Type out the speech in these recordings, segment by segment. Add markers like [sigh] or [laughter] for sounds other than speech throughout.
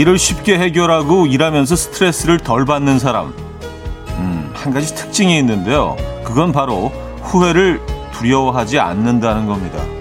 일을 쉽게 해결하고 일하면서 스트레스를 덜 받는 사람. 음, 한 가지 특징이 있는데요. 그건 바로 후회를 두려워하지 않는다는 겁니다.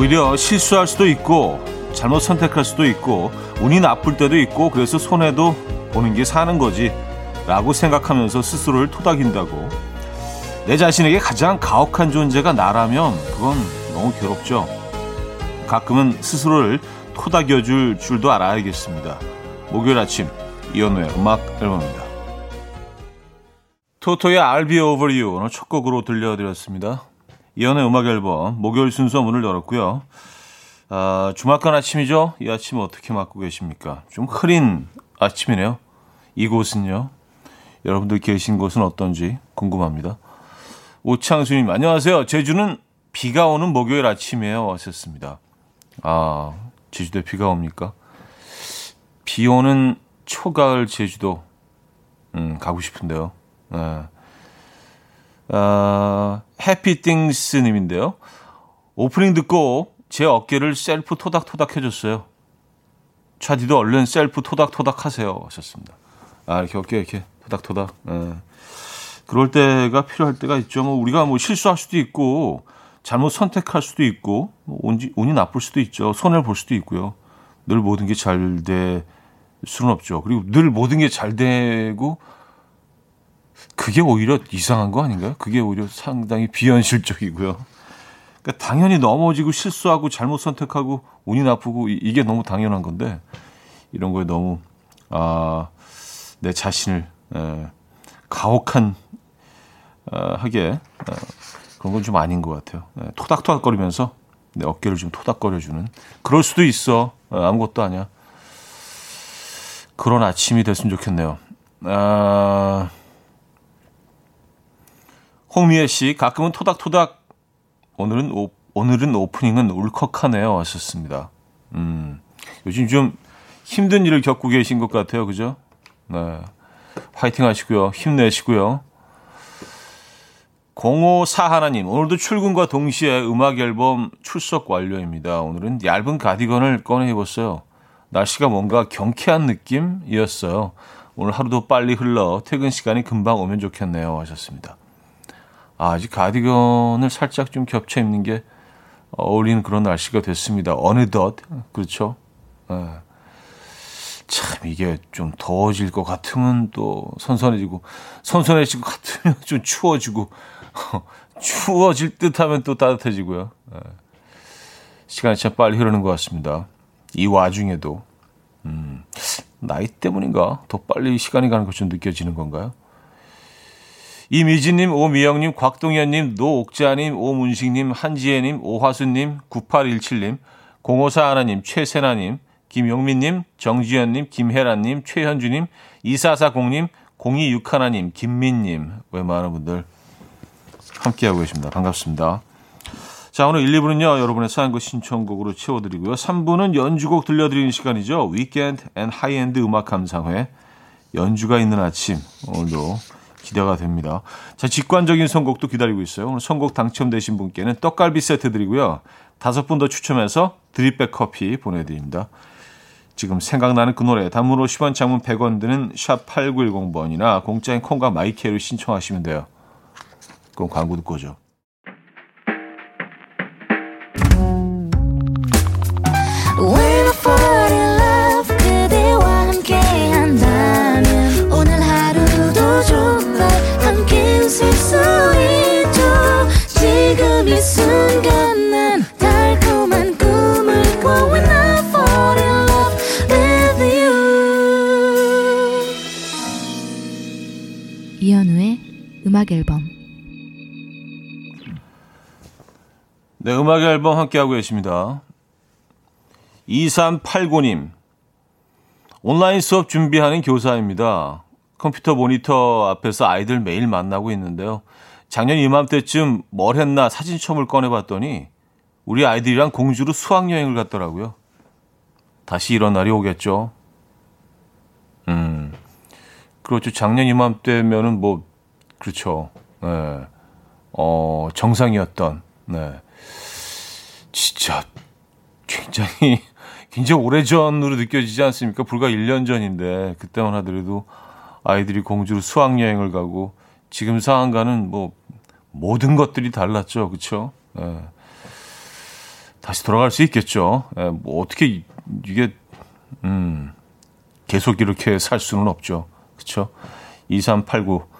오히려 실수할 수도 있고 잘못 선택할 수도 있고 운이 나쁠 때도 있고 그래서 손해도 보는 게 사는 거지 라고 생각하면서 스스로를 토닥인다고. 내 자신에게 가장 가혹한 존재가 나라면 그건 너무 괴롭죠. 가끔은 스스로를 토닥여줄 줄도 알아야겠습니다. 목요일 아침 이연우의 음악 앨범입니다. 토토의 I'll be over you 오늘 첫 곡으로 들려드렸습니다 이연의 음악 앨범 목요일 순서 문을 열었고요. 아, 주말간 아침이죠? 이 아침 어떻게 맞고 계십니까? 좀 흐린 아침이네요. 이곳은요. 여러분들 계신 곳은 어떤지 궁금합니다. 오창수님, 안녕하세요. 제주는 비가 오는 목요일 아침이에요. 왔었습니다. 아, 제주도에 비가 옵니까? 비 오는 초가을 제주도, 음, 가고 싶은데요. 네. 아, 해피띵스님인데요. 오프닝 듣고 제 어깨를 셀프 토닥토닥 해줬어요. 차디도 얼른 셀프 토닥토닥 하세요. 하셨습니다. 아, 이렇게 어깨 이렇게 토닥토닥. 예. 그럴 때가 필요할 때가 있죠. 뭐 우리가 뭐 실수할 수도 있고 잘못 선택할 수도 있고 뭐 운이, 운이 나쁠 수도 있죠. 손해를 볼 수도 있고요. 늘 모든 게 잘 될 수는 없죠. 그리고 늘 모든 게 잘 되고 그게 오히려 이상한 거 아닌가요? 그게 오히려 상당히 비현실적이고요. 그러니까 당연히 넘어지고 실수하고 잘못 선택하고 운이 나쁘고 이 게 너무 당연한 건데 이런 거에 너무 아, 내 자신을 에, 가혹한 어, 하게 에, 그런 건 좀 아닌 것 같아요. 에, 토닥토닥거리면서 내 어깨를 좀 토닥거려주는 그럴 수도 있어 에, 아무것도 아니야. 그런 아침이 됐으면 좋겠네요. 아, 홍미애 씨, 가끔은 토닥토닥. 오늘은 오, 오늘은 오프닝은 울컥하네요. 하셨습니다. 음, 요즘 좀 힘든 일을 겪고 계신 것 같아요. 그죠? 네. 화이팅 하시고요. 힘내시고요. 054 하나님, 오늘도 출근과 동시에 음악 앨범 출석 완료입니다. 오늘은 얇은 가디건을 꺼내 입었어요. 날씨가 뭔가 경쾌한 느낌이었어요. 오늘 하루도 빨리 흘러 퇴근 시간이 금방 오면 좋겠네요. 하셨습니다. 아, 아직 가디건을 살짝 좀 겹쳐 입는 게 어울리는 그런 날씨가 됐습니다. 어느덧 그렇죠. 네. 참 이게 좀 더워질 것 같으면 또 선선해지고 선선해질 것 같으면 [laughs] 좀 추워지고 [laughs] 추워질 듯 하면 또 따뜻해지고요. 네. 시간이 참 빨리 흐르는 것 같습니다. 이 와중에도 음, 나이 때문인가 더 빨리 시간이 가는 것좀 느껴지는 건가요? 이미진님, 오미영님, 곽동현님, 노옥자님, 오문식님, 한지혜님, 오화수님, 9817님, 054 하나님, 최세나님, 김용민님, 정지현님, 김혜란님, 최현주님, 2440님, 026 하나님, 김민님, 웬만한 분들 함께하고 계십니다. 반갑습니다. 자, 오늘 1, 2부는요, 여러분의 사연과 신청곡으로 채워드리고요. 3부는 연주곡 들려드리는 시간이죠. Weekend and High-end 음악 감상회. 연주가 있는 아침. 오늘도 기대가 됩니다. 자, 직관적인 선곡도 기다리고 있어요. 오늘 선곡 당첨되신 분께는 떡갈비 세트 드리고요. 다섯 분 더 추첨해서 drip bag 커피 보내드립니다. 지금 생각나는 그 노래 단문 50원 장문 100원 드는 샵 8910번이나 공짜인 콩과 my K로 신청하시면 돼요. 그럼 광고 듣고 오죠. 음악 앨범 네, 음악 앨범 함께하고 계십니다. 2389님. 온라인 수업 준비하는 교사입니다. 컴퓨터 모니터 앞에서 아이들 매일 만나고 있는데요. 작년 이맘때쯤 뭘 했나 사진첩을 꺼내봤더니 우리 아이들이랑 공주로 수학여행을 갔더라고요. 다시 이런 날이 오겠죠. 음, 그렇죠. 작년 이맘때면은 뭐, 그렇죠. 네. 어, 정상이었던, 네. 진짜 굉장히, [laughs] 굉장히 오래전으로 느껴지지 않습니까? 불과 1년 전인데, 그때만 하더라도 아이들이 공주로 수학여행을 가고, 지금 상황과는 뭐, 모든 것들이 달랐죠. 그쵸? 네. 다시 돌아갈 수 있겠죠. 네. 뭐, 어떻게, 이게, 음, 계속 이렇게 살 수는 없죠. 그쵸? 2389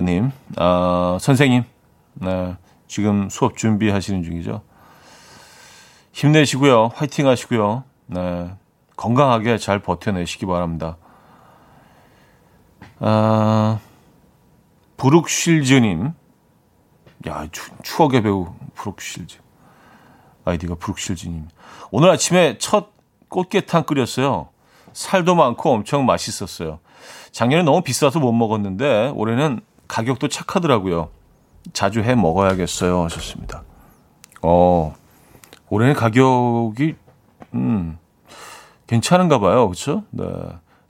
님, 아, 선생님, 네, 지금 수업 준비하시는 중이죠. 힘내시고요. 화이팅 하시고요. 네, 건강하게 잘 버텨내시기 바랍니다. 아, 브룩실즈님. 야, 추, 추억의 배우 브룩실즈. 아이디가 브룩실즈님. 오늘 아침에 첫 꽃게탕 끓였어요. 살도 많고 엄청 맛있었어요. 작년에 너무 비싸서 못 먹었는데 올해는 가격도 착하더라고요. 자주 해 먹어야겠어요. 하셨습니다. 어, 올해는 가격이, 음, 괜찮은가 봐요. 그렇죠? 네.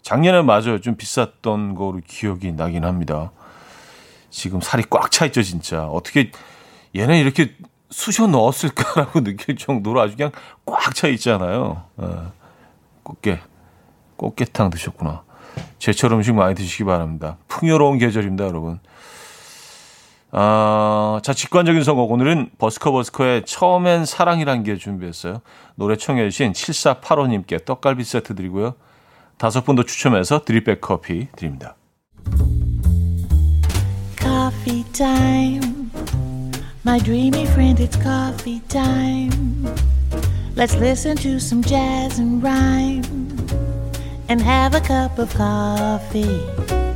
작년에 맞아요. 좀 비쌌던 거로 기억이 나긴 합니다. 지금 살이 꽉 차 있죠, 진짜. 어떻게 얘는 이렇게 쑤셔 넣었을까라고 [laughs] 느낄 정도로 아주 그냥 꽉 차 있잖아요. 네. 꽃게, 꽃게탕 드셨구나. 제철 음식 많이 드시기 바랍니다. 풍요로운 계절입니다, 여러분. 아, 자, 직관적인 선곡. 오늘은 버스커버스커의 처음엔 사랑이란 게 준비했어요. 노래 청해주신 7485님께 떡갈비 세트 드리고요. 다섯 분 더 추첨해서 드립백 커피 드립니다. Coffee time. My dreamy friend, it's coffee time. Let's listen to some jazz and rhyme and have a cup of coffee.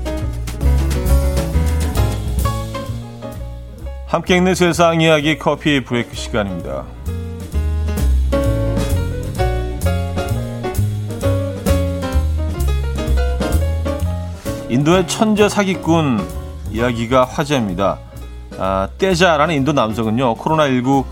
함께 읽는 세상 이야기 커피 브레이크 시간입니다. 인도의 천재 사기꾼 이야기가 화제입니다. 아, 떼자라는 인도 남성은요, 코로나19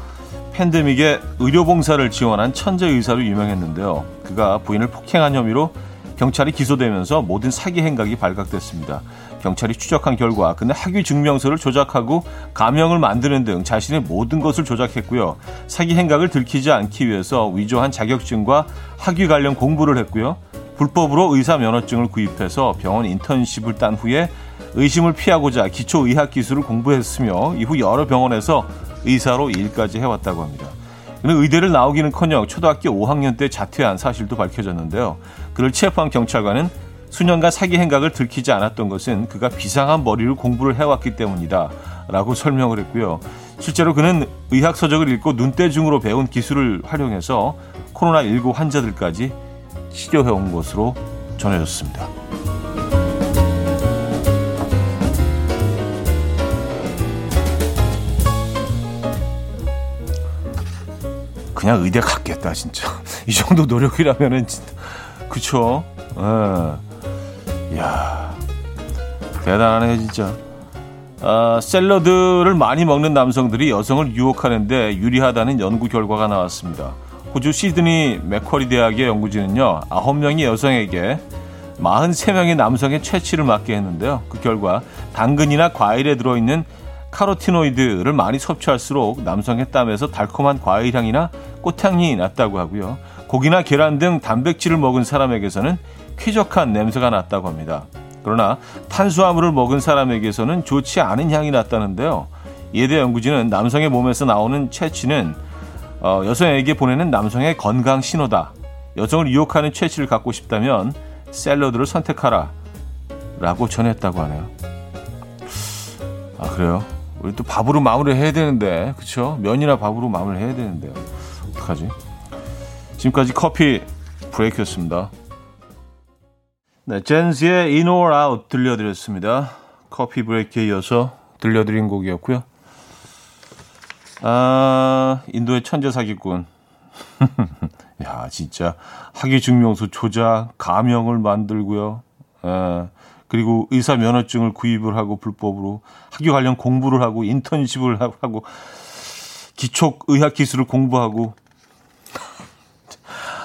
팬데믹에 의료 봉사를 지원한 천재 의사로 유명했는데요. 그가 부인을 폭행한 혐의로 경찰이 기소되면서 모든 사기 행각이 발각됐습니다. 경찰이 추적한 결과 그는 학위 증명서를 조작하고 가명을 만드는 등 자신의 모든 것을 조작했고요. 사기 행각을 들키지 않기 위해서 위조한 자격증과 학위 관련 공부를 했고요. 불법으로 의사 면허증을 구입해서 병원 인턴십을 딴 후에 의심을 피하고자 기초 의학 기술을 공부했으며 이후 여러 병원에서 의사로 일까지 해왔다고 합니다. 그는 의대를 나오기는커녕 초등학교 5학년 때 자퇴한 사실도 밝혀졌는데요. 그를 체포한 경찰관은 수년간 사기 행각을 들키지 않았던 것은 그가 비상한 머리로 공부를 해왔기 때문이다. 라고 설명을 했고요. 실제로 그는 의학 서적을 읽고 눈대중으로 배운 기술을 활용해서 코로나19 환자들까지 치료해온 것으로 전해졌습니다. 그냥 의대 갔겠다 진짜 [laughs] 이 정도 노력이라면은 진짜 그쵸 예. 야 대단하네 진짜 아, 샐러드를 많이 먹는 남성들이 여성을 유혹하는데 유리하다는 연구 결과가 나왔습니다. 호주 시드니 맥쿼리 대학의 연구진은요, 9명의 여성에게 43명의 남성의 채취를 맡게 했는데요. 그 결과 당근이나 과일에 들어있는 카로티노이드를 많이 섭취할수록 남성의 땀에서 달콤한 과일 향이나 꽃향이 났다고 하고요. 고기나 계란 등 단백질을 먹은 사람에게서는 쾌적한 냄새가 났다고 합니다. 그러나 탄수화물을 먹은 사람에게서는 좋지 않은 향이 났다는데요. 대해 연구진은 남성의 몸에서 나오는 채취는 어, 여성에게 보내는 남성의 건강 신호다. 여성을 유혹하는 채취를 갖고 싶다면 샐러드를 선택하라. 라고 전했다고 하네요. 아, 그래요? 우리 또 밥으로 마무리 해야 되는데, 그쵸? 면이나 밥으로 마무리 해야 되는데, 어떡하지? 지금까지 커피 브레이크였습니다. 네, 젠지의 In or Out 들려드렸습니다. 커피 브레이크에 이어서 들려드린 곡이었고요. 아, 인도의 천재 사기꾼. [laughs] 야, 진짜 학위 증명서 조작, 가명을 만들고요. 에, 그리고 의사 면허증을 구입을 하고 불법으로 학위 관련 공부를 하고 인턴십을 하고 기초 의학 기술을 공부하고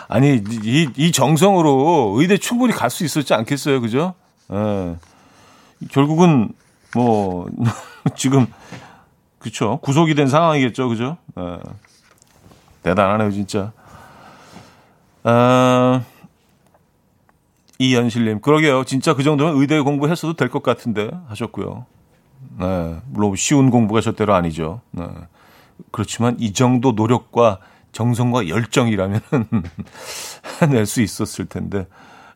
아니 이, 이 정성으로 의대 충분히 갈 수 있었지 않겠어요, 그죠? 예. 결국은 뭐 [laughs] 지금 그쵸 구속이 된 상황이겠죠, 그죠? 예. 대단하네요, 진짜. 아, 이연실님, 그러게요. 진짜 그 정도면 의대 공부했어도 될 것 같은데 하셨고요. 네, 물론 쉬운 공부가 절대로 아니죠. 네. 그렇지만 이 정도 노력과 정성과 열정이라면 [laughs] 낼 수 있었을 텐데.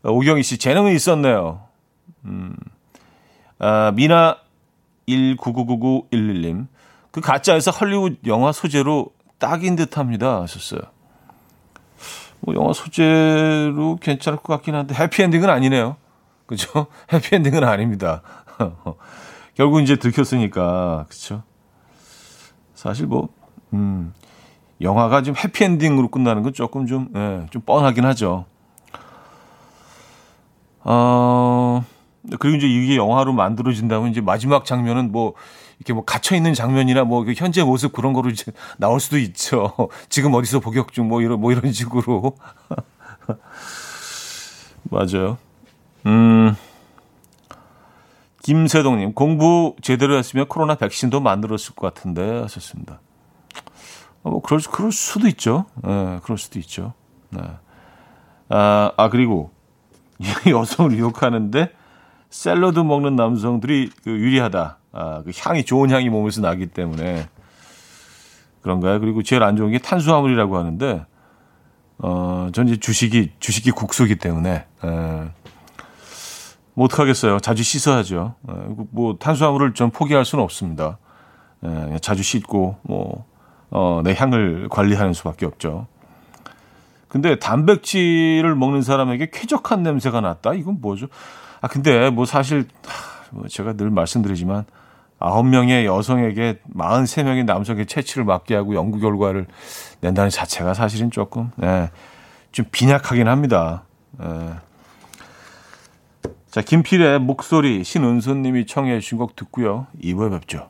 오경희 씨, 재능은 있었네요. 음. 아, 미나 1999911님. 그 가짜에서 헐리우드 영화 소재로 딱인 듯 합니다. 하셨어요. 뭐, 영화 소재로 괜찮을 것 같긴 한데, 해피엔딩은 아니네요. 그죠? [laughs] 해피엔딩은 아닙니다. [laughs] 결국 이제 들켰으니까, 그쵸? 사실 뭐, 음, 영화가 좀 해피엔딩으로 끝나는 건 조금 좀, 예, 좀 뻔하긴 하죠. 어, 그리고 이제 이게 영화로 만들어진다면 이제 마지막 장면은 뭐, 이렇게 뭐 갇혀 있는 장면이나 뭐그 현재 모습 그런 거로 이제 [laughs] 나올 수도 있죠. [laughs] 지금 어디서 복역 중 뭐 이런 뭐 이런 식으로. [laughs] 맞아요. 음. 김세동님, 공부 제대로 했으면 코로나 백신도 만들었을 것 같은데 하셨습니다. 어, 뭐 그럴 그럴 수도 있죠. 예, 네, 그럴 수도 있죠. 네. 아, 아 그리고 [laughs] 여성을 유혹하는데 샐러드 먹는 남성들이 그 유리하다. 아, 그 향이 좋은 향이 몸에서 나기 때문에 그런가요? 그리고 제일 안 좋은 게 탄수화물이라고 하는데 어, 전 이제 주식이 주식이 국소기 때문에 에, 뭐 어떡하겠어요. 자주 씻어야죠. 에, 뭐 탄수화물을 좀 포기할 수는 없습니다. 에, 자주 씻고 뭐 어, 내 향을 관리하는 수밖에 없죠. 근데 단백질을 먹는 사람에게 쾌적한 냄새가 났다? 이건 뭐죠? 아, 근데 뭐 사실, 뭐 제가 늘 말씀드리지만, 아홉 명의 여성에게 43명의 남성의 채취를 맡게 하고 연구 결과를 낸다는 자체가 사실은 조금, 예, 좀 빈약하긴 합니다. 예. 자, 김필의 목소리 신은선 님이 청해 주신 곡 듣고요. 2부에 뵙죠.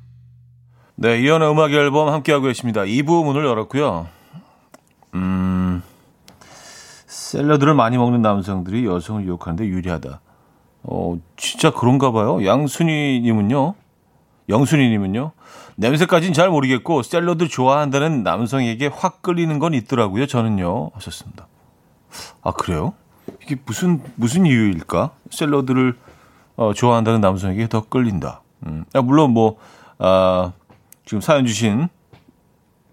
네, 이현우의 음악 앨범 함께하고 계십니다. 2부 문을 열었고요. 음, 샐러드를 많이 먹는 남성들이 여성을 유혹하는데 유리하다. 어, 진짜 그런가 봐요. 양순이님은요? 영순이님은요? 냄새까지는 잘 모르겠고, 샐러드 좋아한다는 남성에게 확 끌리는 건 있더라고요. 저는요. 하셨습니다. 아, 그래요? 이게 무슨, 무슨 이유일까? 샐러드를 어, 좋아한다는 남성에게 더 끌린다. 음. 야, 물론 뭐, 아, 지금 사연 주신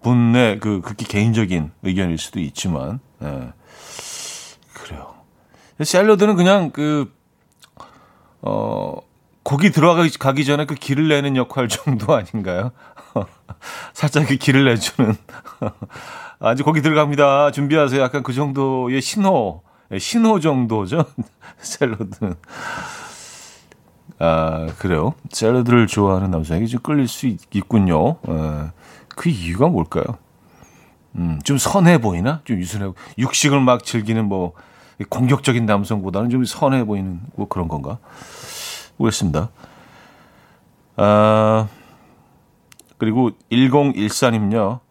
분의 그 극히 개인적인 의견일 수도 있지만, 예. 그래요. 샐러드는 그냥 그, 어, 고기 들어가기 전에 그 기를 내는 역할 정도 [laughs] 아닌가요? [laughs] 살짝 그 기를 내주는. [laughs] 아, 이제 고기 들어갑니다. 준비하세요. 약간 그 정도의 신호, 예, 신호 정도죠. 샐러드는. 아, 그래요. 샐러드를 좋아하는 남성에게 좀 끌릴 수 있, 군요 아, 그 이유가 뭘까요? 음, 좀 선해 보이나? 좀 유순해, 육식을 막 즐기는 뭐, 공격적인 남성보다는 좀 선해 보이는 뭐 그런 건가? 모르겠습니다. 아, 그리고 1014님요.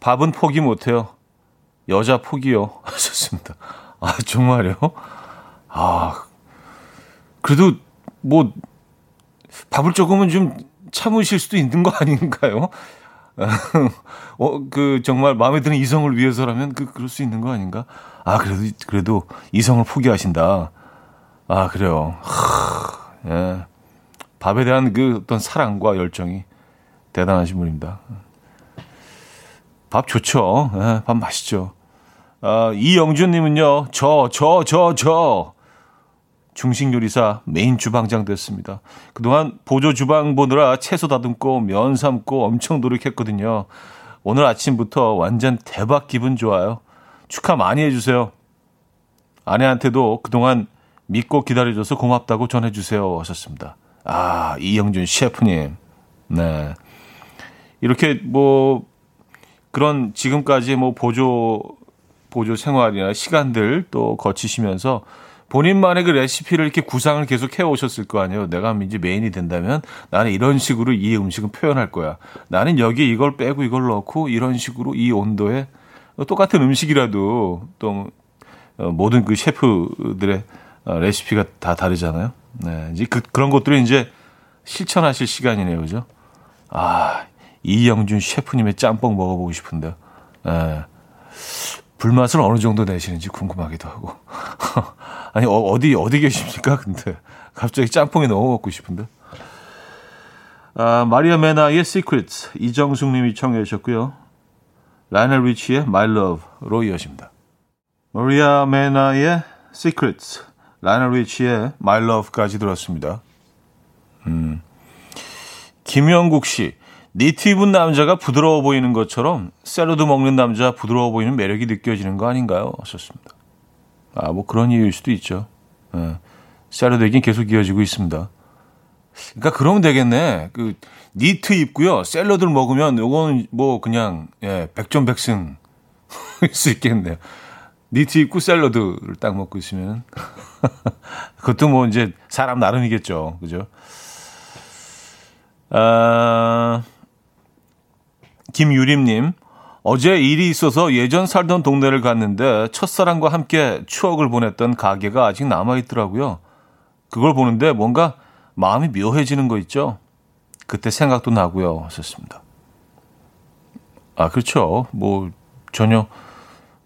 밥은 포기 못해요. 여자 포기요. [laughs] 하셨습니다. 아, 정말요? 아, 그래도 뭐, 밥을 조금은 좀 참으실 수도 있는 거 아닌가요? [laughs] 어, 그, 정말 마음에 드는 이성을 위해서라면 그, 그럴 수 있는 거 아닌가? 아, 그래도, 그래도 이성을 포기하신다. 아, 그래요. 하, 예. 밥에 대한 그 어떤 사랑과 열정이 대단하신 분입니다. 밥 좋죠. 예, 밥 맛있죠. 아, 이영준님은요, 저, 저, 저, 저. 중식 요리사 메인 주방장 됐습니다. 그동안 보조 주방 보느라 채소 다듬고 면 삶고 엄청 노력했거든요. 오늘 아침부터 완전 대박 기분 좋아요. 축하 많이 해주세요. 아내한테도 그동안 믿고 기다려줘서 고맙다고 전해주세요. 하셨습니다. 아, 이영준 셰프님. 네. 이렇게 뭐, 그런 지금까지 뭐 보조, 보조 생활이나 시간들 또 거치시면서 본인만의 그 레시피를 이렇게 구상을 계속 해오셨을 거 아니에요. 내가 이제 메인이 된다면 나는 이런 식으로 이 음식은 표현할 거야. 나는 여기 이걸 빼고 이걸 넣고 이런 식으로 이 온도에 똑같은 음식이라도 또 어, 모든 그 셰프들의 어, 레시피가 다 다르잖아요. 네, 이제 그, 그런 것들을 이제 실천하실 시간이네요, 그죠? 아, 이영준 셰프님의 짬뽕 먹어보고 싶은데, 네. 불맛을 어느 정도 내시는지 궁금하기도 하고. [laughs] 아니, 어, 디 어디 계십니까? 근데 갑자기 짬뽕이 너무 먹고 싶은데. 아, 마리아 메나의 Secrets, 이정숙 님이 청해 주셨고요. 라이오넬 리치의 My Love로 이어집니다. 마리아 메나의 Secrets, 라이오넬 리치의 My Love까지 들었습니다. 음. 김영국 씨, 니트 입은 남자가 부드러워 보이는 것처럼 샐러드 먹는 남자 부드러워 보이는 매력이 느껴지는 거 아닌가요? 하셨습니다. 아, 뭐 그런 이유일 수도 있죠. 예. 샐러드 얘기는 계속 이어지고 있습니다. 그러니까 그러면 되겠네. 그 니트 입고요. 샐러드를 먹으면 요건 뭐 그냥 예, 백전백승 일 [laughs] 수 있겠네요. 니트 입고 샐러드를 딱 먹고 있으면 [laughs] 그것도 뭐 이제 사람 나름이겠죠. 그죠? 아, 김유림님, 어제 일이 있어서 예전 살던 동네를 갔는데 첫사랑과 함께 추억을 보냈던 가게가 아직 남아있더라고요. 그걸 보는데 뭔가 마음이 묘해지는 거 있죠? 그때 생각도 나고요. 하셨습니다. 아, 그렇죠. 뭐, 전혀,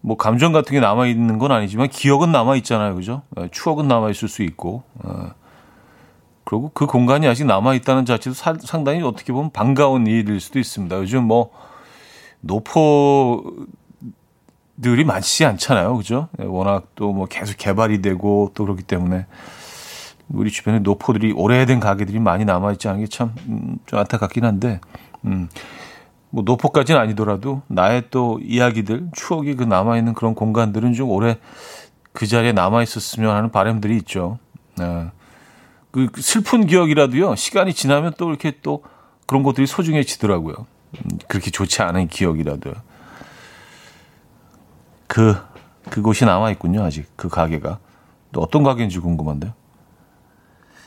뭐, 감정 같은 게 남아있는 건 아니지만 기억은 남아있잖아요. 그죠? 예, 추억은 남아있을 수 있고. 어. 그리고 그 공간이 아직 남아 있다는 자체도 사, 상당히 어떻게 보면 반가운 일일 수도 있습니다. 요즘 뭐, 노포들이 많지 않잖아요. 그죠? 예, 워낙 또 뭐 계속 개발이 되고 또 그렇기 때문에 우리 주변에 노포들이 오래된 가게들이 많이 남아 있지 않은 게 참좀 음, 안타깝긴 한데, 음, 뭐 노포까지는 아니더라도 나의 또 이야기들, 추억이 그 남아 있는 그런 공간들은 좀 오래 그 자리에 남아 있었으면 하는 바람들이 있죠. 네. 그 슬픈 기억이라도요, 시간이 지나면 또 이렇게 또 그런 것들이 소중해지더라고요. 음, 그렇게 좋지 않은 기억이라도요. 그, 그곳이 남아 있군요, 아직. 그 가게가. 또 어떤 가게인지 궁금한데요.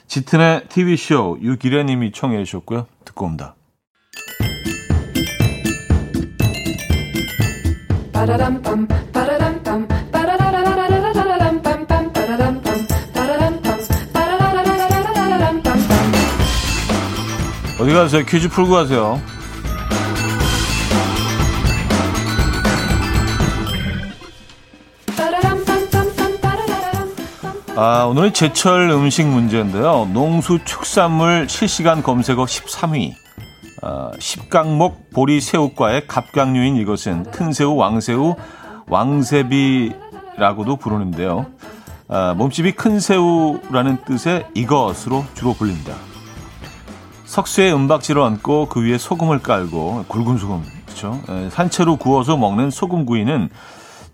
짙은의 TV쇼 유기래님이 청해 주셨고요. 듣고 옵니다. 어디 가세요? 퀴즈 풀고 가세요. 아, 오늘은 제철 음식 문제인데요. 농수 축산물 실시간 검색어 13위. 아, 10강목 보리 새우과의 갑각류인 이것은 큰 새우, 왕새우, 왕새비라고도 부르는데요. 아, 몸집이 큰 새우라는 뜻의 이것으로 주로 불립니다. 석쇠에 은박지를 얹고 그 위에 소금을 깔고 굵은 소금, 그렇죠? 산채로 구워서 먹는 소금구이는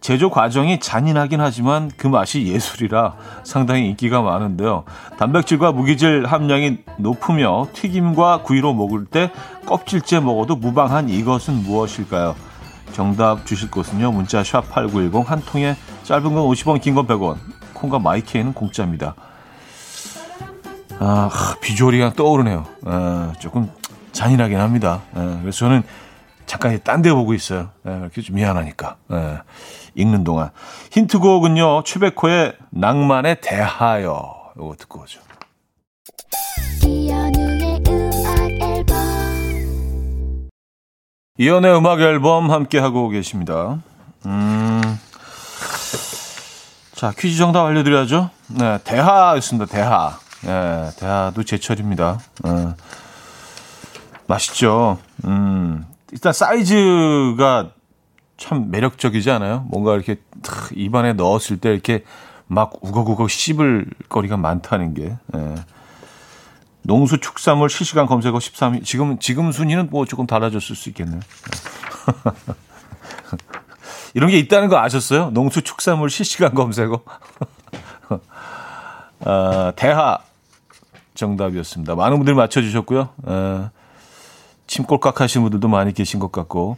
제조 과정이 잔인하긴 하지만 그 맛이 예술이라 상당히 인기가 많은데요. 단백질과 무기질 함량이 높으며 튀김과 구이로 먹을 때 껍질째 먹어도 무방한 이것은 무엇일까요? 정답 주실 곳은요. 문자 샵 8910 한 통에 짧은 건 50원, 긴 건 100원. 콩과 마이케이는 공짜입니다. 아, 비주얼이 그냥 떠오르네요. 아, 조금 잔인하긴 합니다. 아, 그래서 저는 잠깐 딴 데 보고 있어요. 아, 이렇게 좀 미안하니까. 아. 읽는 동안. 힌트곡은요, 추베코의 낭만의 대하여. 요거 듣고 오죠. 이연의 음악 앨범 함께 하고 계십니다. 음. 자, 퀴즈 정답 알려드려야죠. 네, 대하였습니다. 대하. 네, 대하도 제철입니다. 네. 맛있죠. 음. 일단 사이즈가 참 매력적이지 않아요? 뭔가 이렇게 입안에 넣었을 때 이렇게 막 우걱우걱 씹을 거리가 많다는 게. 예. 농수 축산물 실시간 검색어 13위. 지금, 지금 순위는 뭐 조금 달라졌을 수 있겠네요. 예. [laughs] 이런 게 있다는 거 아셨어요? 농수 축산물 실시간 검색어. [laughs] 아, 대하 정답이었습니다. 많은 분들이 맞춰주셨고요. 아, 침꼴깍 하시는 분들도 많이 계신 것 같고.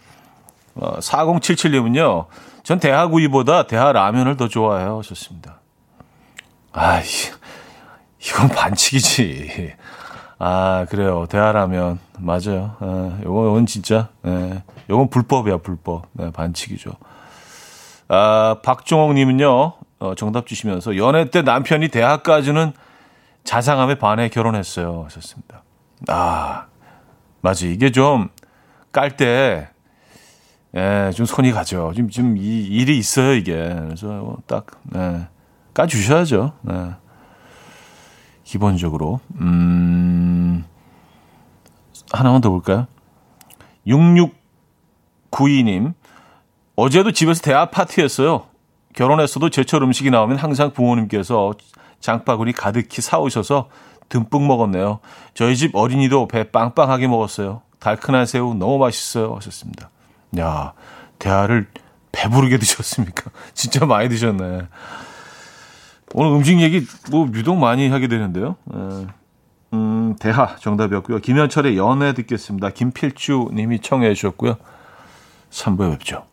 어, 4077님은요, 전 대하구이보다 대하라면을 더 좋아해요. 좋습니다. 아, 이건 반칙이지. 아, 그래요. 대하라면. 맞아요. 아, 요건 진짜, 예. 요건 불법이야, 불법. 네, 반칙이죠. 아, 박종옥 님은요, 어, 정답 주시면서 연애 때 남편이 대학까지는 자상함에 반해 결혼했어요. 하셨습니다. 아, 맞아. 이게 좀 깔 때, 예, 좀 손이 가죠. 좀, 좀 이, 일이 있어요, 이게. 그래서 딱, 예, 까주셔야죠. 예. 기본적으로. 음, 하나만 더 볼까요? 6692님. 어제도 집에서 대화 파티했어요. 결혼했어도 제철 음식이 나오면 항상 부모님께서 장바구니 가득히 사오셔서 듬뿍 먹었네요. 저희 집 어린이도 배 빵빵하게 먹었어요. 달큰한 새우 너무 맛있어요. 하셨습니다. 야, 대하를 배부르게 드셨습니까? [laughs] 진짜 많이 드셨네. 오늘 음식 얘기 뭐 유독 많이 하게 되는데요. 음, 대하 정답이었고요. 김현철의 연애 듣겠습니다. 김필주 님이 청해 주셨고요. 3부에 뵙죠.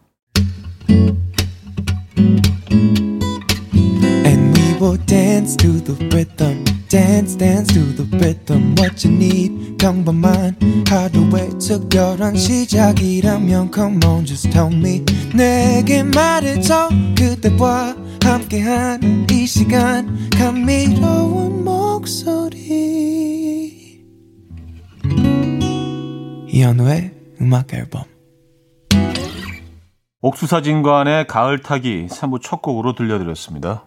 Will dance to the rhythm. dance dance to the rhythm what you need 평범한 하루의 특별한 시작이라면 come on just tell me 내게 말해줘 그대와 함께한 이 시간 감미로운 목소리 이현우의 음악 앨범 옥수사진관의 가을 타기 3부 첫 곡으로 들려드렸습니다.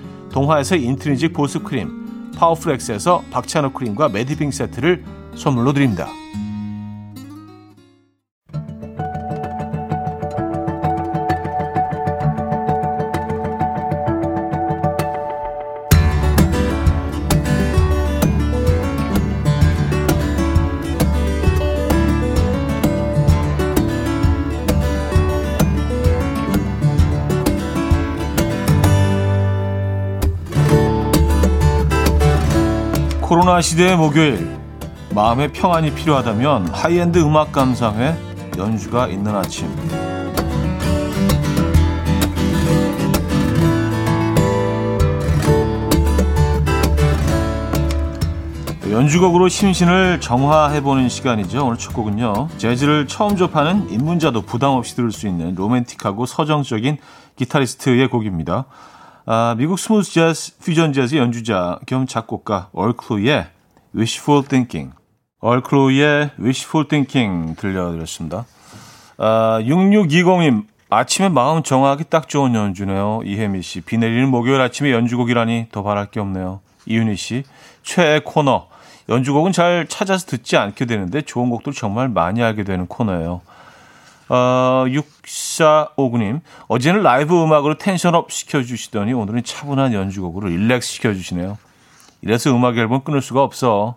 동화에서 인트리직 보습크림, 파워플렉스에서 박찬호 크림과 매디핑 세트를 선물로 드립니다. 코로나 시대의 목요일 마음의 평안이 필요하다면 하이엔드 음악 감상회 연주가 있는 아침 연주곡으로 심신을 정화해보는 시간이죠. 오늘 첫 곡은요. 재즈를 처음 접하는 입문자도 부담 없이 들을 수 있는 로맨틱하고 서정적인 기타리스트의 곡입니다. 아, 미국 smooth 재즈, 퓨전 재즈 연주자 겸 작곡가 얼 클루의 Wishful Thinking. 얼 클루의 Wishful Thinking 들려드렸습니다. 아, 6620님, 아침에 마음 정하기 딱 좋은 연주네요. 이혜미 씨. 비 내리는 목요일 아침에 연주곡이라니 더 바랄 게 없네요. 이윤희 씨. 최애 코너. 연주곡은 잘 찾아서 듣지 않게 되는데 좋은 곡들 정말 많이 알게 되는 코너예요. 어, 6459님, 어제는 라이브 음악으로 텐션업 시켜주시더니 오늘은 차분한 연주곡으로 릴렉스 시켜주시네요. 이래서 음악 앨범 끊을 수가 없어.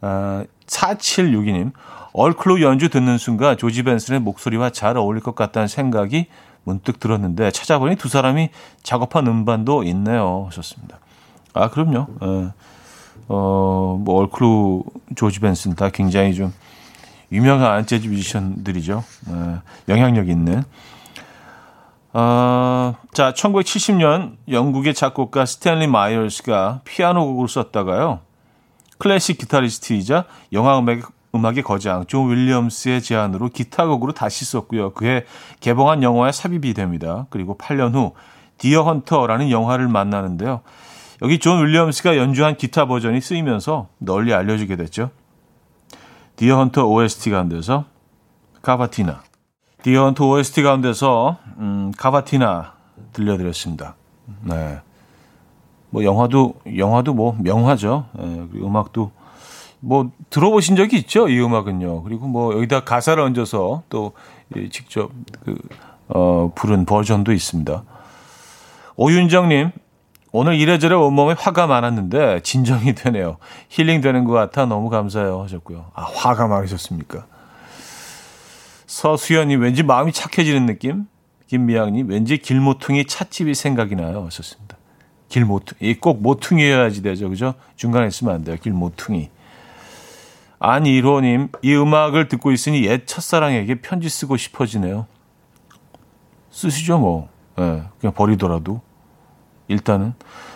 어, 4762님, 얼클로 연주 듣는 순간 조지 벤슨의 목소리와 잘 어울릴 것 같다는 생각이 문득 들었는데 찾아보니 두 사람이 작업한 음반도 있네요. 하셨습니다. 아, 그럼요. 어. 어, 뭐, 얼크루, 조지 벤슨 다 굉장히 좀 유명한 재즈 뮤지션들이죠. 어, 영향력 있는. 어, 자, 1970년 영국의 작곡가 스탠리 마이어스가 피아노 곡을 썼다가요. 클래식 기타리스트이자 영화 음악, 음악의 거장 존 윌리엄스의 제안으로 기타곡으로 다시 썼고요. 그해 개봉한 영화에 삽입이 됩니다. 그리고 8년 후 디어 헌터라는 영화를 만나는데요. 여기 존 윌리엄스가 연주한 기타 버전이 쓰이면서 널리 알려지게 됐죠. 디어 헌터 OST 가운데서 카바티나. 디어 헌터 OST 가운데서 음, 카바티나 들려드렸습니다. 네. 뭐 영화도 영화도 뭐 명화죠. 네, 그리고 음악도 뭐 들어보신 적이 있죠 이 음악은요. 그리고 뭐 여기다 가사를 얹어서 또 직접 그 어, 부른 버전도 있습니다. 오윤정님 오늘 이래저래 온몸에 화가 많았는데 진정이 되네요. 힐링 되는 것 같아 너무 감사해요 하셨고요. 아 화가 많으셨습니까? 서수연님 왠지 마음이 착해지는 느낌? 김미양님 왠지 길모퉁이 찻집이 생각이 나요 하셨습니다. 길모퉁이 꼭 모퉁이여야지 되죠 그죠? 중간에 있으면 안 돼요 길모퉁이. 안이로님 이 음악을 듣고 있으니 옛 첫사랑에게 편지 쓰고 싶어지네요. 쓰시죠 뭐. 예, 그냥 버리더라도. 일단은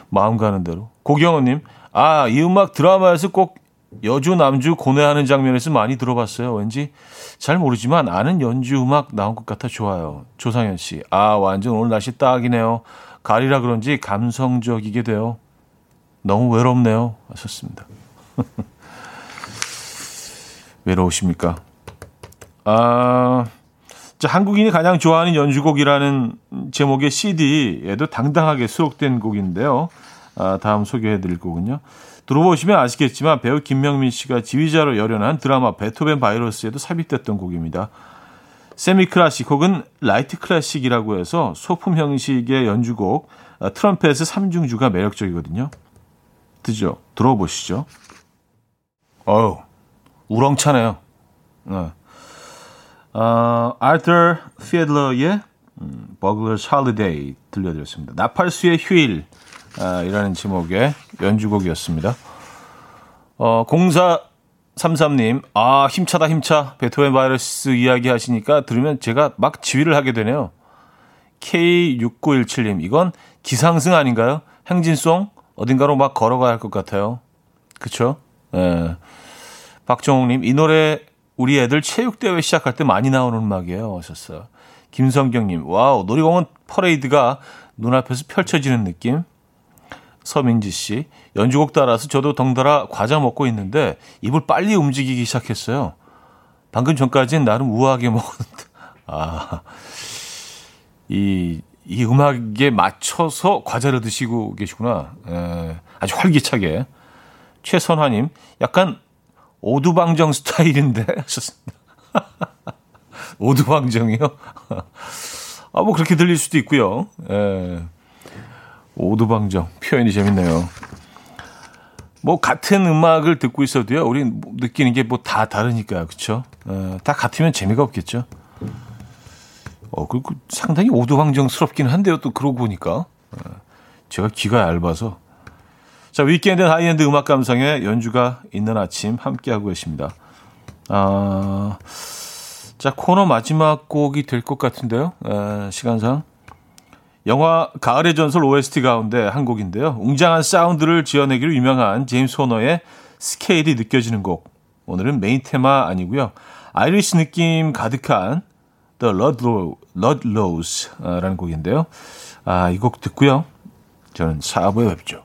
마음 가는 대로. 고경호님, 아, 이 음악 드라마에서 꼭 여주 남주 고뇌하는 장면에서 많이 들어봤어요. 왠지 잘 모르지만 아는 연주 음악 나온 것 같아 좋아요. 조상현 씨, 아 완전 오늘 날씨 딱이네요. 가리라 그런지 감성적이게 돼요. 너무 외롭네요. 하셨습니다. [laughs] 외로우십니까? 아. 자, 한국인이 가장 좋아하는 연주곡이라는 제목의 CD에도 당당하게 수록된 곡인데요. 아, 다음 소개해 드릴 곡은요. 들어보시면 아시겠지만 배우 김명민 씨가 지휘자로 열연한 드라마 베토벤 바이러스에도 삽입됐던 곡입니다. 세미 클래식 혹은 light 클래식이라고 해서 소품 형식의 연주곡 아, 트럼펫의 3중주가 매력적이거든요. 드죠? 들어보시죠. 어우, 우렁차네요. 네. 어, 아르터 피에들러의 음, Bugler's Holiday 들려드렸습니다. 나팔수의 휴일 아, 이라는 제목의 연주곡이었습니다. 어, 0433님, 아, 힘차다, 힘차. 베토벤 바이러스 이야기 하시니까 들으면 제가 막 지휘를 하게 되네요. K6917님, 이건 기상송 아닌가요? 행진송? 어딘가로 막 걸어가야 할 것 같아요. 그쵸? 예. 박정욱님, 이 노래 우리 애들 체육대회 시작할 때 많이 나오는 음악이에요. 하셨어요. 김성경님, 와우, 놀이공원 퍼레이드가 눈앞에서 펼쳐지는 느낌. 서민지 씨, 연주곡 따라서 저도 덩달아 과자 먹고 있는데 입을 빨리 움직이기 시작했어요. 방금 전까지는 나름 우아하게 [laughs] 먹었는데, 아, 이, 이 음악에 맞춰서 과자를 드시고 계시구나. 에, 아주 활기차게. 최선화님, 약간 오두방정 스타일인데 [laughs] 하셨습니다. 오두방정이요? 아, 뭐 그렇게 들릴 수도 있고요. 예. 오두방정 표현이 재밌네요. 뭐 같은 음악을 듣고 있어도요. 우리 느끼는 게 뭐 다 다르니까요. 그렇죠? 예, 다 같으면 재미가 없겠죠. 어, 그리고 상당히 오두방정스럽긴 한데요. 또 그러고 보니까 예, 제가 귀가 얇아서 자, weekend high-end 음악 감상회 연주가 있는 아침 함께하고 계십니다. 아, 자, 코너 마지막 곡이 될 것 같은데요. 에, 시간상. 영화 가을의 전설 OST 가운데 한 곡인데요. 웅장한 사운드를 지어내기로 유명한 제임스 호너의 스케일이 느껴지는 곡. 오늘은 메인 테마 아니고요. Irish 느낌 가득한 The Ludlow, Ludlows 라는 곡인데요. 아, 이 곡 듣고요. 저는 4부에 뵙죠.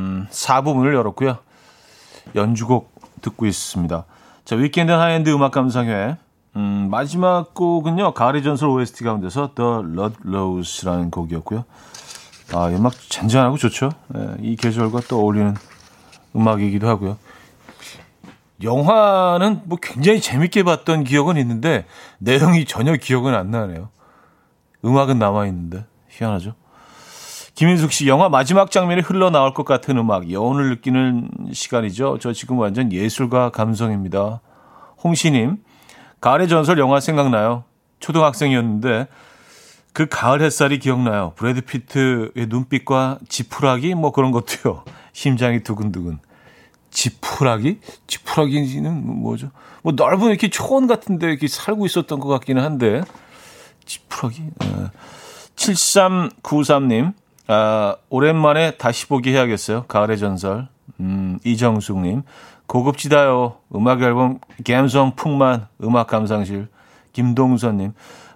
4부 문을 열었고요. 연주곡 듣고 있습니다. 자, weekend high-end 음악 감상회. 음, 마지막 곡은요. 가을의 전설 OST 가운데서 The Ludlows라는 곡이었고요. 아, 음악 잔잔하고 좋죠. 네, 이 계절과 또 어울리는 음악이기도 하고요. 영화는 뭐 굉장히 재밌게 봤던 기억은 있는데 내용이 전혀 기억은 안 나네요. 음악은 남아 있는데 희한하죠. 김인숙 씨, 영화 마지막 장면이 흘러나올 것 같은 음악, 여운을 느끼는 시간이죠. 저 지금 완전 예술가 감성입니다. 홍시님, 가을의 전설 영화 생각나요? 초등학생이었는데, 그 가을 햇살이 기억나요. 브래드 피트의 눈빛과 지푸라기, 뭐 그런 것도요. [laughs] 심장이 두근두근. 지푸라기? 지푸라기는 뭐죠? 뭐 넓은 이렇게 초원 같은데 이렇게 살고 있었던 것 같기는 한데, 지푸라기? 네. 7393님, 아, 오랜만에 다시 보기 해야겠어요. 가을의 전설. 음, 이정숙님. 고급지다요. 음악 앨범 감성 풍만 음악 감상실. 김동선님.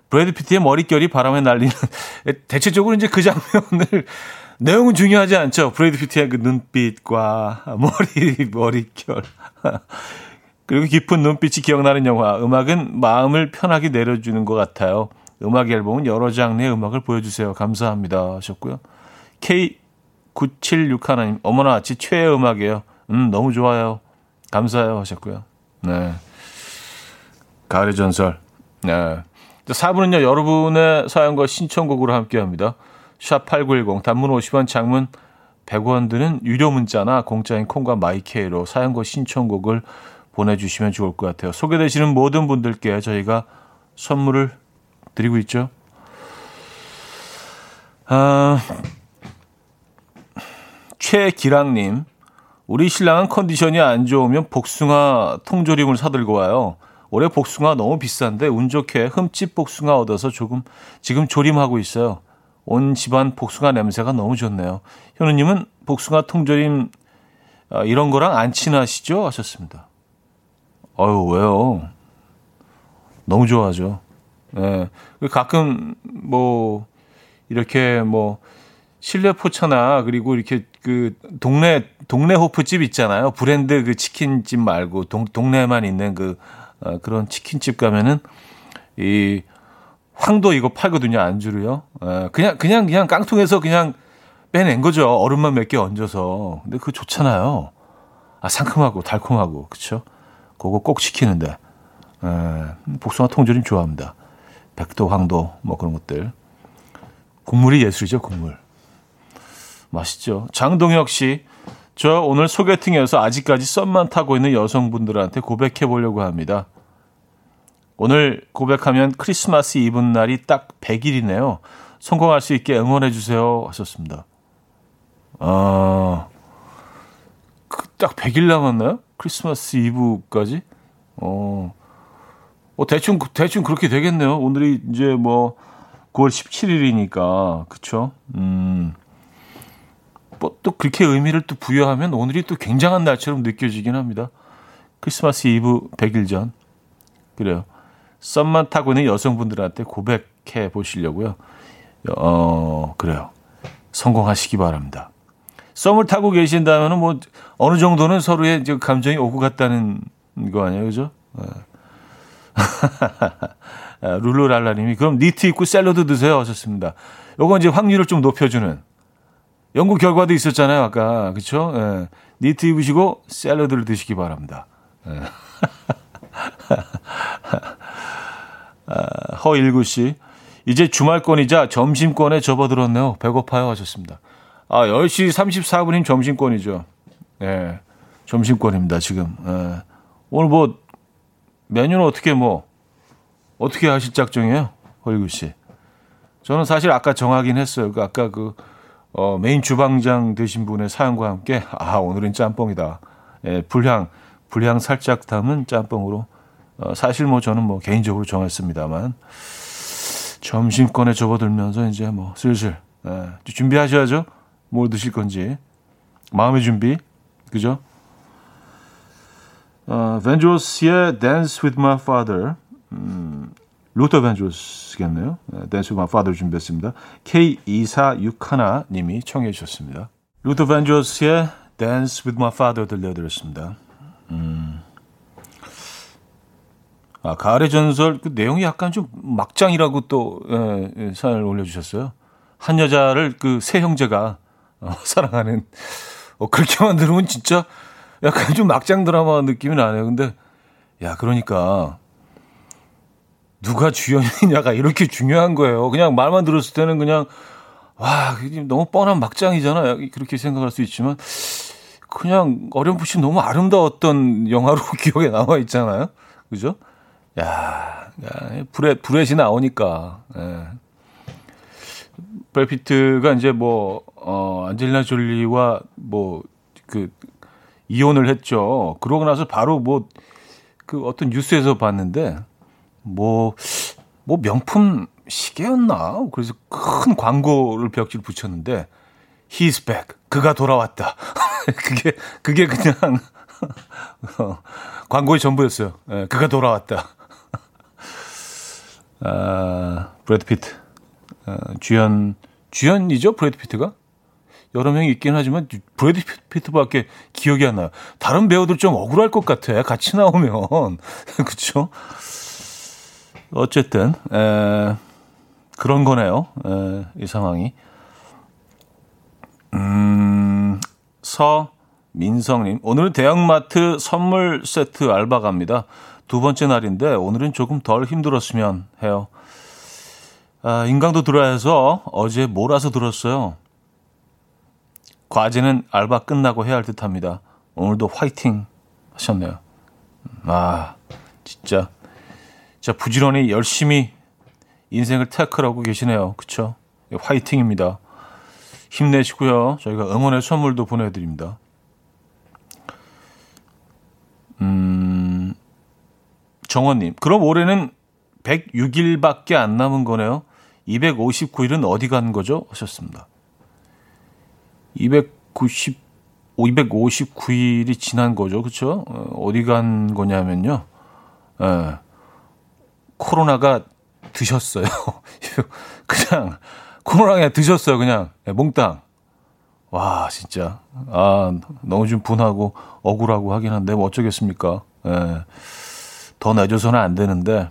브래드 피트의 머릿결이 바람에 날리는. [laughs] 대체적으로 이제 그 장면을 [laughs] 내용은 중요하지 않죠. 브래드 피트의 그 눈빛과 머리, 머릿결. [laughs] 그리고 깊은 눈빛이 기억나는 영화. 음악은 마음을 편하게 내려주는 것 같아요. 음악 앨범은 여러 장르의 음악을 보여주세요. 감사합니다. 하셨고요. K976 하나님, 어머나, 지 최애 음악이에요. 음, 너무 좋아요. 감사해요. 하셨고요. 네. 가을의 전설. 네. 4분은요, 여러분의 사연과 신청곡으로 함께 합니다. 샵8910, 단문 50원, 장문 100원 드는 유료 문자나 공짜인 콩과 마이케이로 사연과 신청곡을 보내주시면 좋을 것 같아요. 소개되시는 모든 분들께 저희가 선물을 드리고 있죠. 아, 최기랑님, 우리 신랑은 컨디션이 안 좋으면 복숭아 통조림을 사들고 와요. 올해 복숭아 너무 비싼데 운 좋게 흠집 복숭아 얻어서 조금 지금 조림하고 있어요. 온 집안 복숭아 냄새가 너무 좋네요. 현우님은 복숭아 통조림 아, 이런 거랑 안 친하시죠? 하셨습니다. 어유 왜요? 너무 좋아하죠. 예. 네. 가끔 뭐 이렇게 뭐 실내 포차나 그리고 이렇게 그 동네 동네 호프집 있잖아요. 브랜드 그 치킨집 말고 동, 동네만 있는 그 어, 그런 치킨집 가면은 이 황도 이거 팔거든요 안주로요. 어, 그냥 그냥 그냥 깡통에서 그냥 빼낸 거죠. 얼음만 몇 개 얹어서. 근데 그거 좋잖아요. 아 상큼하고 달콤하고 그쵸? 그거 꼭 시키는데 에, 복숭아 통조림 좋아합니다. 백도 황도 뭐 그런 것들. 국물이 예술이죠 국물. 맛있죠. 장동혁 씨, 저 오늘 소개팅에서 아직까지 썸만 타고 있는 여성분들한테 고백해 보려고 합니다. 오늘 고백하면 크리스마스 이브 날이 딱 100일이네요. 성공할 수 있게 응원해 주세요. 하셨습니다. 아, 그딱 100일 남았나요? 크리스마스 이브까지? 어, 어, 대충, 대충 그렇게 되겠네요. 오늘이 이제 뭐 9월 17일이니까. 그쵸? 음. 뭐 또 그렇게 의미를 또 부여하면 오늘이 또 굉장한 날처럼 느껴지긴 합니다. 크리스마스 이브 100일 전. 그래요. 썸만 타고 있는 여성분들한테 고백해 보시려고요. 어, 그래요. 성공하시기 바랍니다. 썸을 타고 계신다면 뭐 어느 정도는 서로의 감정이 오고 갔다는 거 아니에요, 그죠? 네. [laughs] 룰루랄라님이 그럼 니트 입고 샐러드 드세요 하셨습니다. 요건 이제 확률을 좀 높여주는 연구 결과도 있었잖아요, 아까. 그쵸? 예. 니트 입으시고 샐러드를 드시기 바랍니다. 예. [laughs] 아, 허일구 씨. 이제 주말권이자 점심권에 접어들었네요. 배고파요 하셨습니다. 아, 10시 34분이면 점심권이죠. 예. 네, 점심권입니다, 지금. 예. 오늘 뭐 메뉴는 어떻게 뭐 어떻게 하실 작정이에요? 헐구 씨. 저는 사실 아까 정하긴 했어요. 그 아까 그 어, 메인 주방장 되신 분의 사연과 함께 아 오늘은 짬뽕이다. 예, 불향 불향 살짝 담은 짬뽕으로 어, 사실 뭐 저는 뭐 개인적으로 정했습니다만 점심권에 접어들면서 이제 뭐 슬슬 예, 준비하셔야죠. 뭘 드실 건지 마음의 준비 그죠? 어, 밴드로스의 Dance with My Father 음, 루더 밴드로스겠네요. Dance My Father 준비했습니다. K2461님이 청해 주셨습니다. 루더 밴드로스의 Dance with My Father 들려드렸습니다. 음. 아, 가을의 전설 그 내용이 약간 좀 막장이라고 또 예, 예, 사연을 올려주셨어요. 한 여자를 그 세 형제가 어, [laughs] 사랑하는 어, 그렇게만 들으면 진짜 약간 좀 막장 드라마 느낌이 나네요. 근데 야 그러니까 누가 주연이냐가 이렇게 중요한 거예요. 그냥 말만 들었을 때는 그냥 와 너무 뻔한 막장이잖아 그렇게 생각할 수 있지만 그냥 어렴풋이 너무 아름다웠던 영화로 [laughs] 기억에 남아 있잖아요. 그죠? 야, 야 브렛 브렛이 나오니까. 예. 브래피트가 이제 뭐 어, 안젤리나 졸리와 뭐 그 이혼을 했죠. 그러고 나서 바로 뭐 그 어떤 뉴스에서 봤는데 뭐, 뭐 명품 시계였나? 그래서 큰 광고를 벽지를 붙였는데, He's back. 그가 돌아왔다. [laughs] 그게, 그게 그냥, 어, [laughs] 광고의 전부였어요. 예, 그가 돌아왔다. [laughs] 아, 브래드 피트. 아, 주연, 주연이죠? 브래드 피트가? 여러 명이 있긴 하지만 브래드 피트밖에 기억이 안 나요. 다른 배우들 좀 억울할 것 같아. 같이 나오면. 그쵸? 어쨌든 에, 그런 거네요. 에, 이 상황이. 음, 서민성님, 오늘은 대형마트 선물 세트 알바 갑니다. 두 번째 날인데 오늘은 조금 덜 힘들었으면 해요. 아, 인강도 들어야 해서 어제 몰아서 들었어요. 과제는 알바 끝나고 해야 할 듯합니다. 오늘도 화이팅 하셨네요. 아, 진짜 자, 부지런히 열심히 인생을 태클하고 계시네요. 그쵸? 화이팅입니다. 힘내시고요. 저희가 응원의 선물도 보내드립니다. 음, 정원님, 그럼 올해는 106일밖에 안 남은 거네요. 259일은 어디 간 거죠? 하셨습니다. 290, 259일이 지난 거죠. 그쵸? 어, 어디 간 거냐면요. 예. 코로나가 드셨어요. [laughs] 그냥 코로나 가 드셨어요. 그냥 네, 몽땅. 와 진짜 아 너무 좀 분하고 억울하고 하긴 한데 뭐 어쩌겠습니까. 예. 더 내줘서는 안 되는데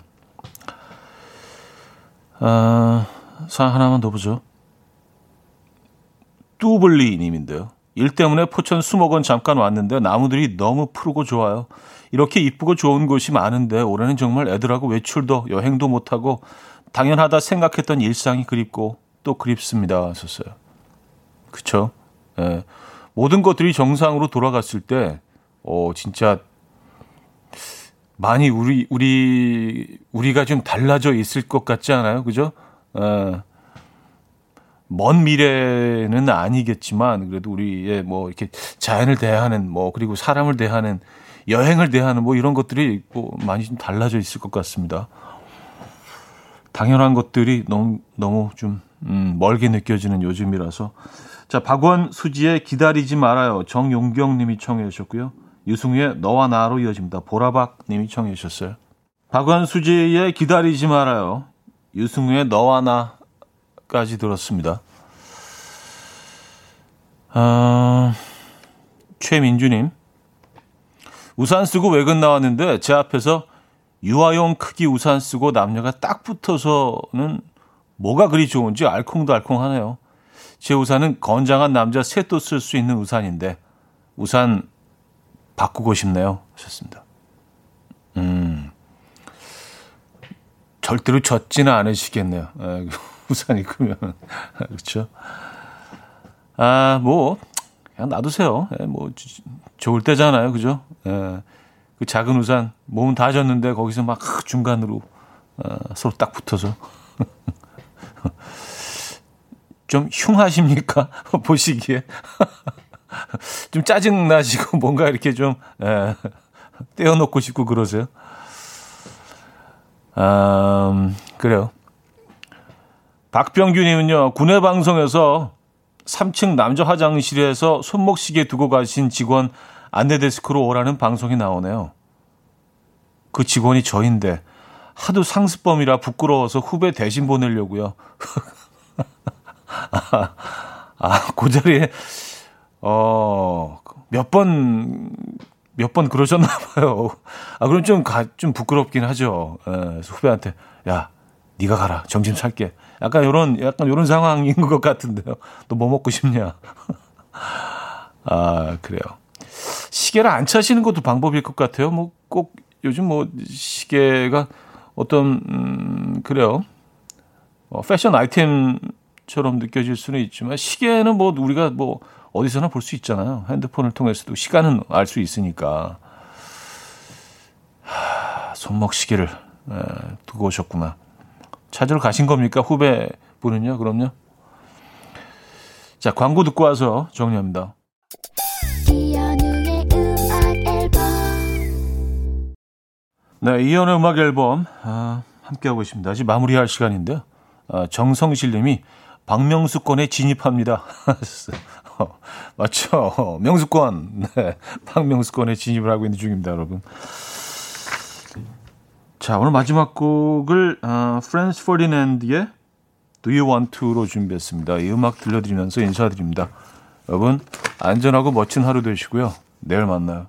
아, 사 하나만 더 보죠. 뚜블리 님인데요. 일 때문에 포천 수목원 잠깐 왔는데 나무들이 너무 푸르고 좋아요. 이렇게 이쁘고 좋은 곳이 많은데 올해는 정말 애들하고 외출도 여행도 못하고 당연하다 생각했던 일상이 그립고 또 그립습니다. 하셨어요. 그쵸? 예. 모든 것들이 정상으로 돌아갔을 때, 어, 진짜 많이 우리, 우리, 우리가 좀 달라져 있을 것 같지 않아요? 그죠? 예. 먼 미래는 아니겠지만, 그래도 우리의 뭐, 이렇게 자연을 대하는, 뭐, 그리고 사람을 대하는 여행을 대하는 뭐 이런 것들이 뭐 많이 좀 달라져 있을 것 같습니다. 당연한 것들이 너무 너무 좀 음, 멀게 느껴지는 요즘이라서. 자 박원 수지의 기다리지 말아요. 정용경님이 청해 주셨고요. 유승우의 너와 나로 이어집니다. 보라박님이 청해 주셨어요. 박원 수지의 기다리지 말아요. 유승우의 너와 나까지 들었습니다. 어, 최민주님 우산 쓰고 외근 나왔는데 제 앞에서 유아용 크기 우산 쓰고 남녀가 딱 붙어서는 뭐가 그리 좋은지 알콩달콩하네요. 제 우산은 건장한 남자 셋도 쓸 수 있는 우산인데 우산 바꾸고 싶네요. 하셨습니다. 음. 절대로 젖지는 않으시겠네요. 에, [laughs] 우산이 크면. [laughs] 그렇죠? 아, 뭐, 그냥 놔두세요. 예, 뭐, 좋을 때잖아요. 그죠? 예, 그 작은 우산, 몸은 다 젖는데 거기서 막 중간으로 어, 서로 딱 붙어서. [laughs] 좀 흉하십니까? [laughs] 보시기에. [laughs] 좀 짜증 나시고 뭔가 이렇게 좀, 예, 떼어놓고 싶고 그러세요? 음, 그래요. 박병규님은요, 군내 방송에서 3층 남자 화장실에서 손목시계 두고 가신 직원 안내 데스크로 오라는 방송이 나오네요. 그 직원이 저인데 하도 상습범이라 부끄러워서 후배 대신 보내려고요. [laughs] 아, 아, 그 자리에 어, 몇 번, 몇 번 그러셨나 봐요. 아, 그럼 좀 가, 좀 부끄럽긴 하죠. 예, 후배한테, 야, 네가 가라. 정신 살게. 약간 요런, 약간 요런 상황인 것 같은데요. 너 뭐 먹고 싶냐? [laughs] 아, 그래요. 시계를 안 차시는 것도 방법일 것 같아요. 뭐 꼭 요즘 뭐 시계가 어떤, 음, 그래요. 어, 패션 아이템처럼 느껴질 수는 있지만 시계는 뭐 우리가 뭐 어디서나 볼 수 있잖아요. 핸드폰을 통해서도 시간은 알 수 있으니까. 하, 손목 시계를 에, 두고 오셨구나. 찾으러 가신 겁니까? 후배 분은요? 그럼요. 자, 광고 듣고 와서 정리합니다. 네, 이연의 음악 앨범 아, 함께하고 있습니다. 아직 마무리할 시간인데요. 아, 정성실 님이 박명수권에 진입합니다. [laughs] 맞죠? 명수권. 네, 박명수권에 진입을 하고 있는 중입니다, 여러분. 자, 오늘 마지막 곡을 어, 프랜스 포디낸드의 Do You Want To로 준비했습니다. 이 음악 들려드리면서 인사드립니다. 여러분 안전하고 멋진 하루 되시고요. 내일 만나요.